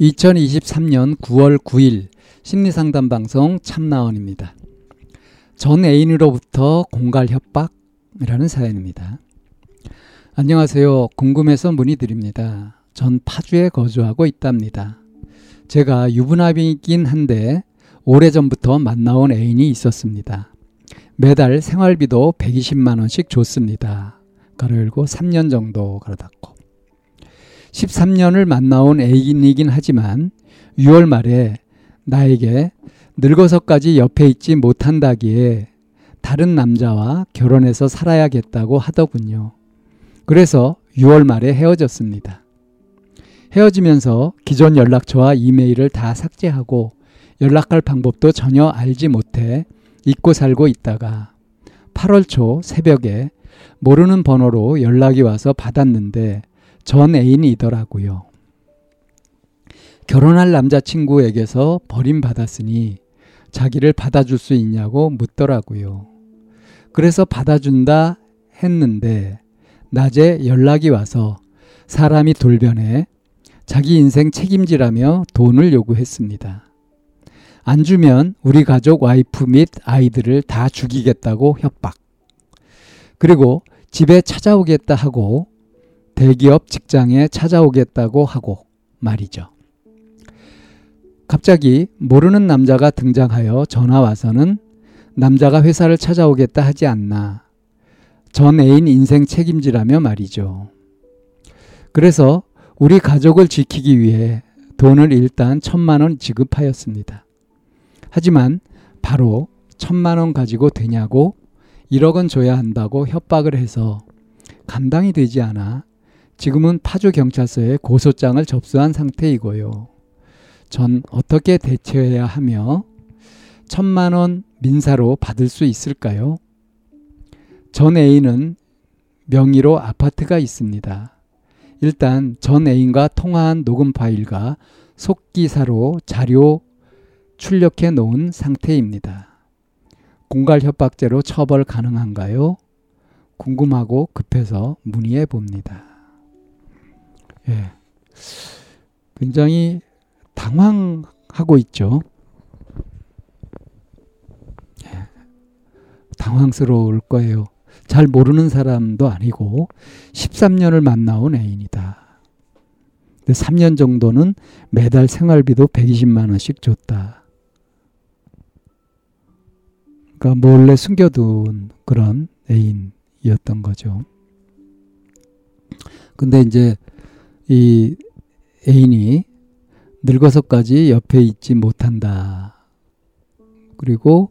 2023년 9월 9일 심리상담 방송 참나원입니다. 전 애인으로부터 공갈 협박이라는 사연입니다. 안녕하세요. 궁금해서 문의드립니다. 전 파주에 거주하고 있답니다. 제가 유부남이긴 한데 오래전부터 만나온 애인이 있었습니다. 매달 생활비도 120만원씩 줬습니다. 가로 열고 3년 정도 가로 닫고. 13년을 만나온 애인이긴 하지만 6월 말에 나에게 늙어서까지 옆에 있지 못한다기에 다른 남자와 결혼해서 살아야겠다고 하더군요. 그래서 6월 말에 헤어졌습니다. 헤어지면서 기존 연락처와 이메일을 다 삭제하고 연락할 방법도 전혀 알지 못해 잊고 살고 있다가 8월 초 새벽에 모르는 번호로 연락이 와서 받았는데 전 애인이더라고요. 결혼할 남자친구에게서 버림받았으니 자기를 받아줄 수 있냐고 묻더라고요. 그래서 받아준다 했는데 낮에 연락이 와서 사람이 돌변해 자기 인생 책임지라며 돈을 요구했습니다. 안 주면 우리 가족 와이프 및 아이들을 다 죽이겠다고 협박. 그리고 집에 찾아오겠다 하고 대기업 직장에 찾아오겠다고 하고 말이죠. 갑자기 모르는 남자가 등장하여 전화 와서는 남자가 회사를 찾아오겠다 하지 않나. 전 애인 인생 책임지라며 말이죠. 그래서 우리 가족을 지키기 위해 돈을 일단 천만 원 지급하였습니다. 하지만 바로 천만 원 가지고 되냐고 1억 원 줘야 한다고 협박을 해서 감당이 되지 않아 지금은 파주 경찰서에 고소장을 접수한 상태이고요. 전 어떻게 대처해야 하며 천만 원 민사로 받을 수 있을까요? 전 애인은 명의로 아파트가 있습니다. 일단 전 애인과 통화한 녹음 파일과 속기사로 자료 출력해 놓은 상태입니다. 공갈 협박죄로 처벌 가능한가요? 궁금하고 급해서 문의해 봅니다. 예. 굉장히 당황하고 있죠. 예. 당황스러울 거예요. 잘 모르는 사람도 아니고 13년을 만나온 애인이다. 3년 정도는 매달 생활비도 120만 원씩 줬다. 그러니까 몰래 숨겨둔 그런 애인이었던 거죠. 근데 이제 이 애인이 늙어서까지 옆에 있지 못한다. 그리고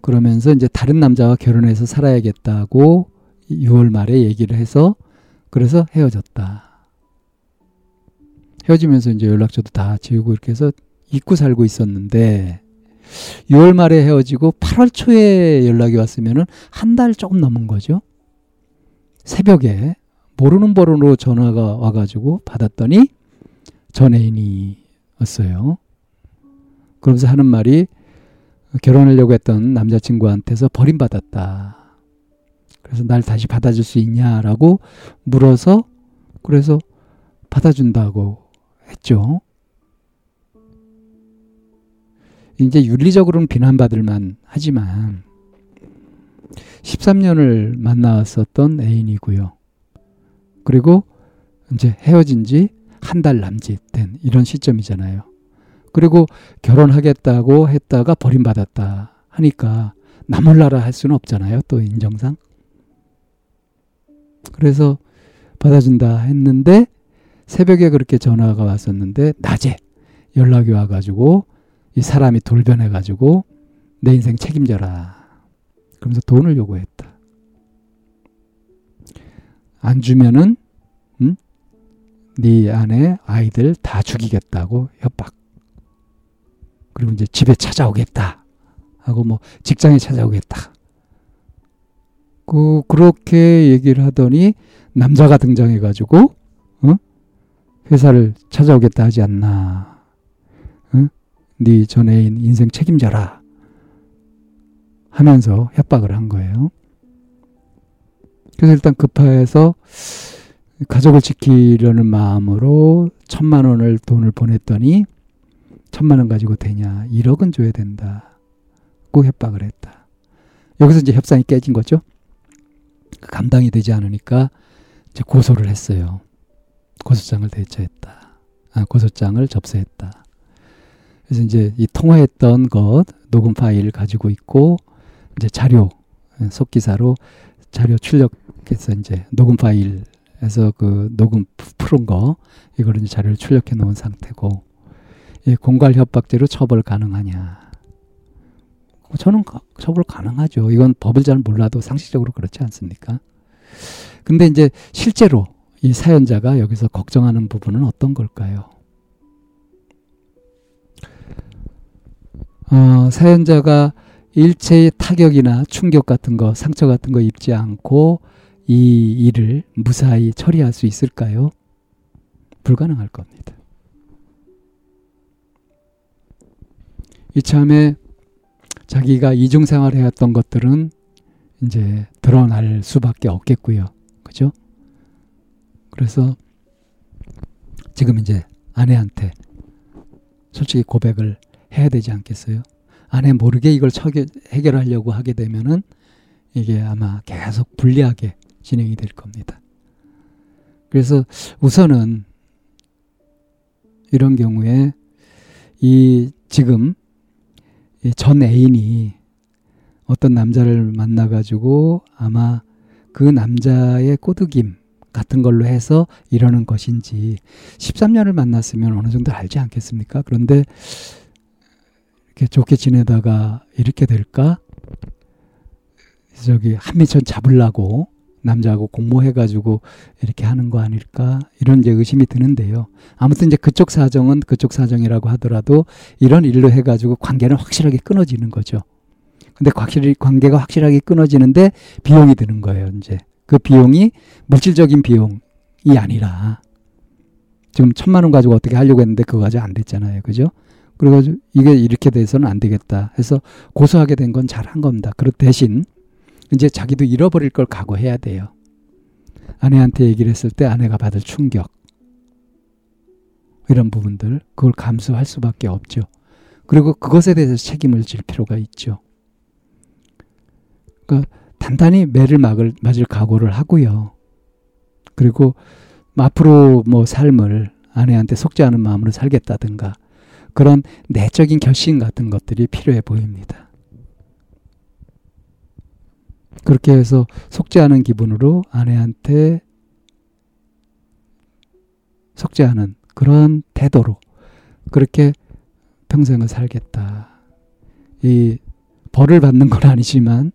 그러면서 이제 다른 남자와 결혼해서 살아야겠다고 6월 말에 얘기를 해서 그래서 헤어졌다. 헤어지면서 이제 연락처도 다 지우고 이렇게 해서 잊고 살고 있었는데 6월 말에 헤어지고 8월 초에 연락이 왔으면은 한 달 조금 넘은 거죠. 새벽에 모르는 번호로 전화가 와가지고 받았더니 전 애인이었어요. 그러면서 하는 말이 결혼하려고 했던 남자친구한테서 버림받았다. 그래서 날 다시 받아줄 수 있냐라고 물어서 그래서 받아준다고 했죠. 이제 윤리적으로는 비난받을 만 하지만 13년을 만나왔었던 애인이고요. 그리고 이제 헤어진 지 한 달 남짓 된 이런 시점이잖아요. 그리고 결혼하겠다고 했다가 버림받았다 하니까 나 몰라라 할 수는 없잖아요. 또 인정상. 그래서 받아준다 했는데 새벽에 그렇게 전화가 왔었는데 낮에 연락이 와가지고 이 사람이 돌변해 가지고 내 인생 책임져라. 그러면서 돈을 요구했다. 안 주면은 네 아내 아이들 다 죽이겠다고 협박. 그리고 이제 집에 찾아오겠다 하고 뭐 직장에 찾아오겠다. 그 그렇게 얘기를 하더니 남자가 등장해 가지고 어? 회사를 찾아오겠다 하지 않나. 어? 네 전애인 인생 책임져라. 하면서 협박을 한 거예요. 그래서 일단 급해서 가족을 지키려는 마음으로 천만 원을 돈을 보냈더니 천만 원 가지고 되냐 1억은 줘야 된다. 꼭 협박을 했다. 여기서 이제 협상이 깨진 거죠. 감당이 되지 않으니까 이제 고소를 했어요. 고소장을 대처했다. 아, 고소장을 접수했다. 그래서 이제 이 통화했던 것 녹음 파일 가지고 있고 이제 자료 속기사로 자료 출력해서 이제 녹음 파일에서 그 녹음 푸른 거 이제 자료를 출력해 놓은 상태고 이 공갈 협박죄로 처벌 가능하냐? 저는 처벌 가능하죠. 이건 법을 잘 몰라도 상식적으로 그렇지 않습니까? 근데 이제 실제로 이 사연자가 여기서 걱정하는 부분은 어떤 걸까요? 어, 사연자가 일체의 타격이나 충격 같은 거, 상처 같은 거 입지 않고 이 일을 무사히 처리할 수 있을까요? 불가능할 겁니다. 이참에 자기가 이중 생활해왔던 것들은 이제 드러날 수밖에 없겠고요. 그죠? 그래서 지금 이제 아내한테 솔직히 고백을 해야 되지 않겠어요? 아내 모르게 이걸 해결하려고 하게 되면은 이게 아마 계속 불리하게 진행이 될 겁니다. 그래서 우선은 이런 경우에 이 지금 전 애인이 어떤 남자를 만나가지고 아마 그 남자의 꼬드김 같은 걸로 해서 이러는 것인지 13년을 만났으면 어느 정도 알지 않겠습니까? 그런데 이렇게 좋게 지내다가 이렇게 될까? 저기 한미천 잡으려고 남자하고 공모해가지고 이렇게 하는 거 아닐까 이런 이제 의심이 드는데요. 아무튼 이제 그쪽 사정은 그쪽 사정이라고 하더라도 이런 일로 해가지고 관계는 확실하게 끊어지는 거죠. 근데 확실히 관계가 확실하게 끊어지는데 비용이 드는 거예요. 이제 그 비용이 물질적인 비용이 아니라 지금 천만 원 가지고 어떻게 하려고 했는데 그거 가지고 안 됐잖아요. 그죠? 그래가지고 이게 이렇게 돼서는 안 되겠다 해서 고소하게 된 건 잘한 겁니다. 그렇 대신 이제 자기도 잃어버릴 걸 각오해야 돼요. 아내한테 얘기를 했을 때 아내가 받을 충격. 이런 부분들, 그걸 감수할 수밖에 없죠. 그리고 그것에 대해서 책임을 질 필요가 있죠. 그러니까 단단히 매를 막을, 맞을 각오를 하고요. 그리고 앞으로 뭐 삶을 아내한테 속지 않은 마음으로 살겠다든가 그런 내적인 결심 같은 것들이 필요해 보입니다. 그렇게 해서 않은 기분으로 아내한테 않은 그런 태도로 그렇게 평생을 살겠다. 이 벌을 받는 건 아니지만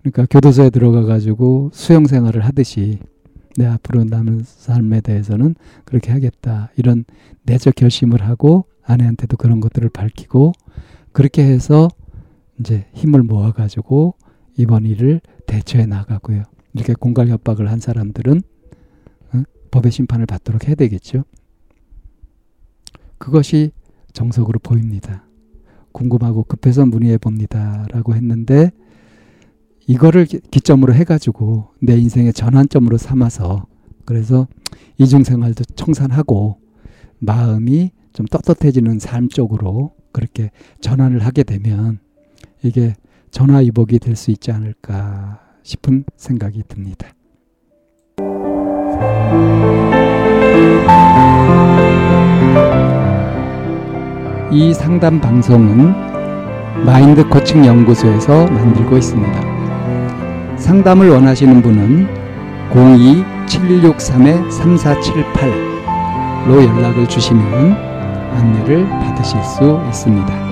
그러니까 교도소에 들어가 가지고 수용 생활을 하듯이 내 앞으로 남은 삶에 대해서는 그렇게 하겠다. 이런 내적 결심을 하고 아내한테도 그런 것들을 밝히고 그렇게 해서 이제 힘을 모아 가지고 이번 일을 대처해 나가고요. 이렇게 공갈 협박을 한 사람들은 어? 법의 심판을 받도록 해야 되겠죠. 그것이 정석으로 보입니다. 궁금하고 급해서 문의해 봅니다라고 했는데 이거를 기점으로 해가지고 내 인생의 전환점으로 삼아서 그래서 이중생활도 청산하고 마음이 좀 떳떳해지는 삶 쪽으로 그렇게 전환을 하게 되면 이게 전화위복이 될 수 있지 않을까 싶은 생각이 듭니다. 이 상담 방송은 마인드 코칭 연구소에서 만들고 있습니다. 상담을 원하시는 분은 02-763-3478로 연락을 주시면 안내를 받으실 수 있습니다.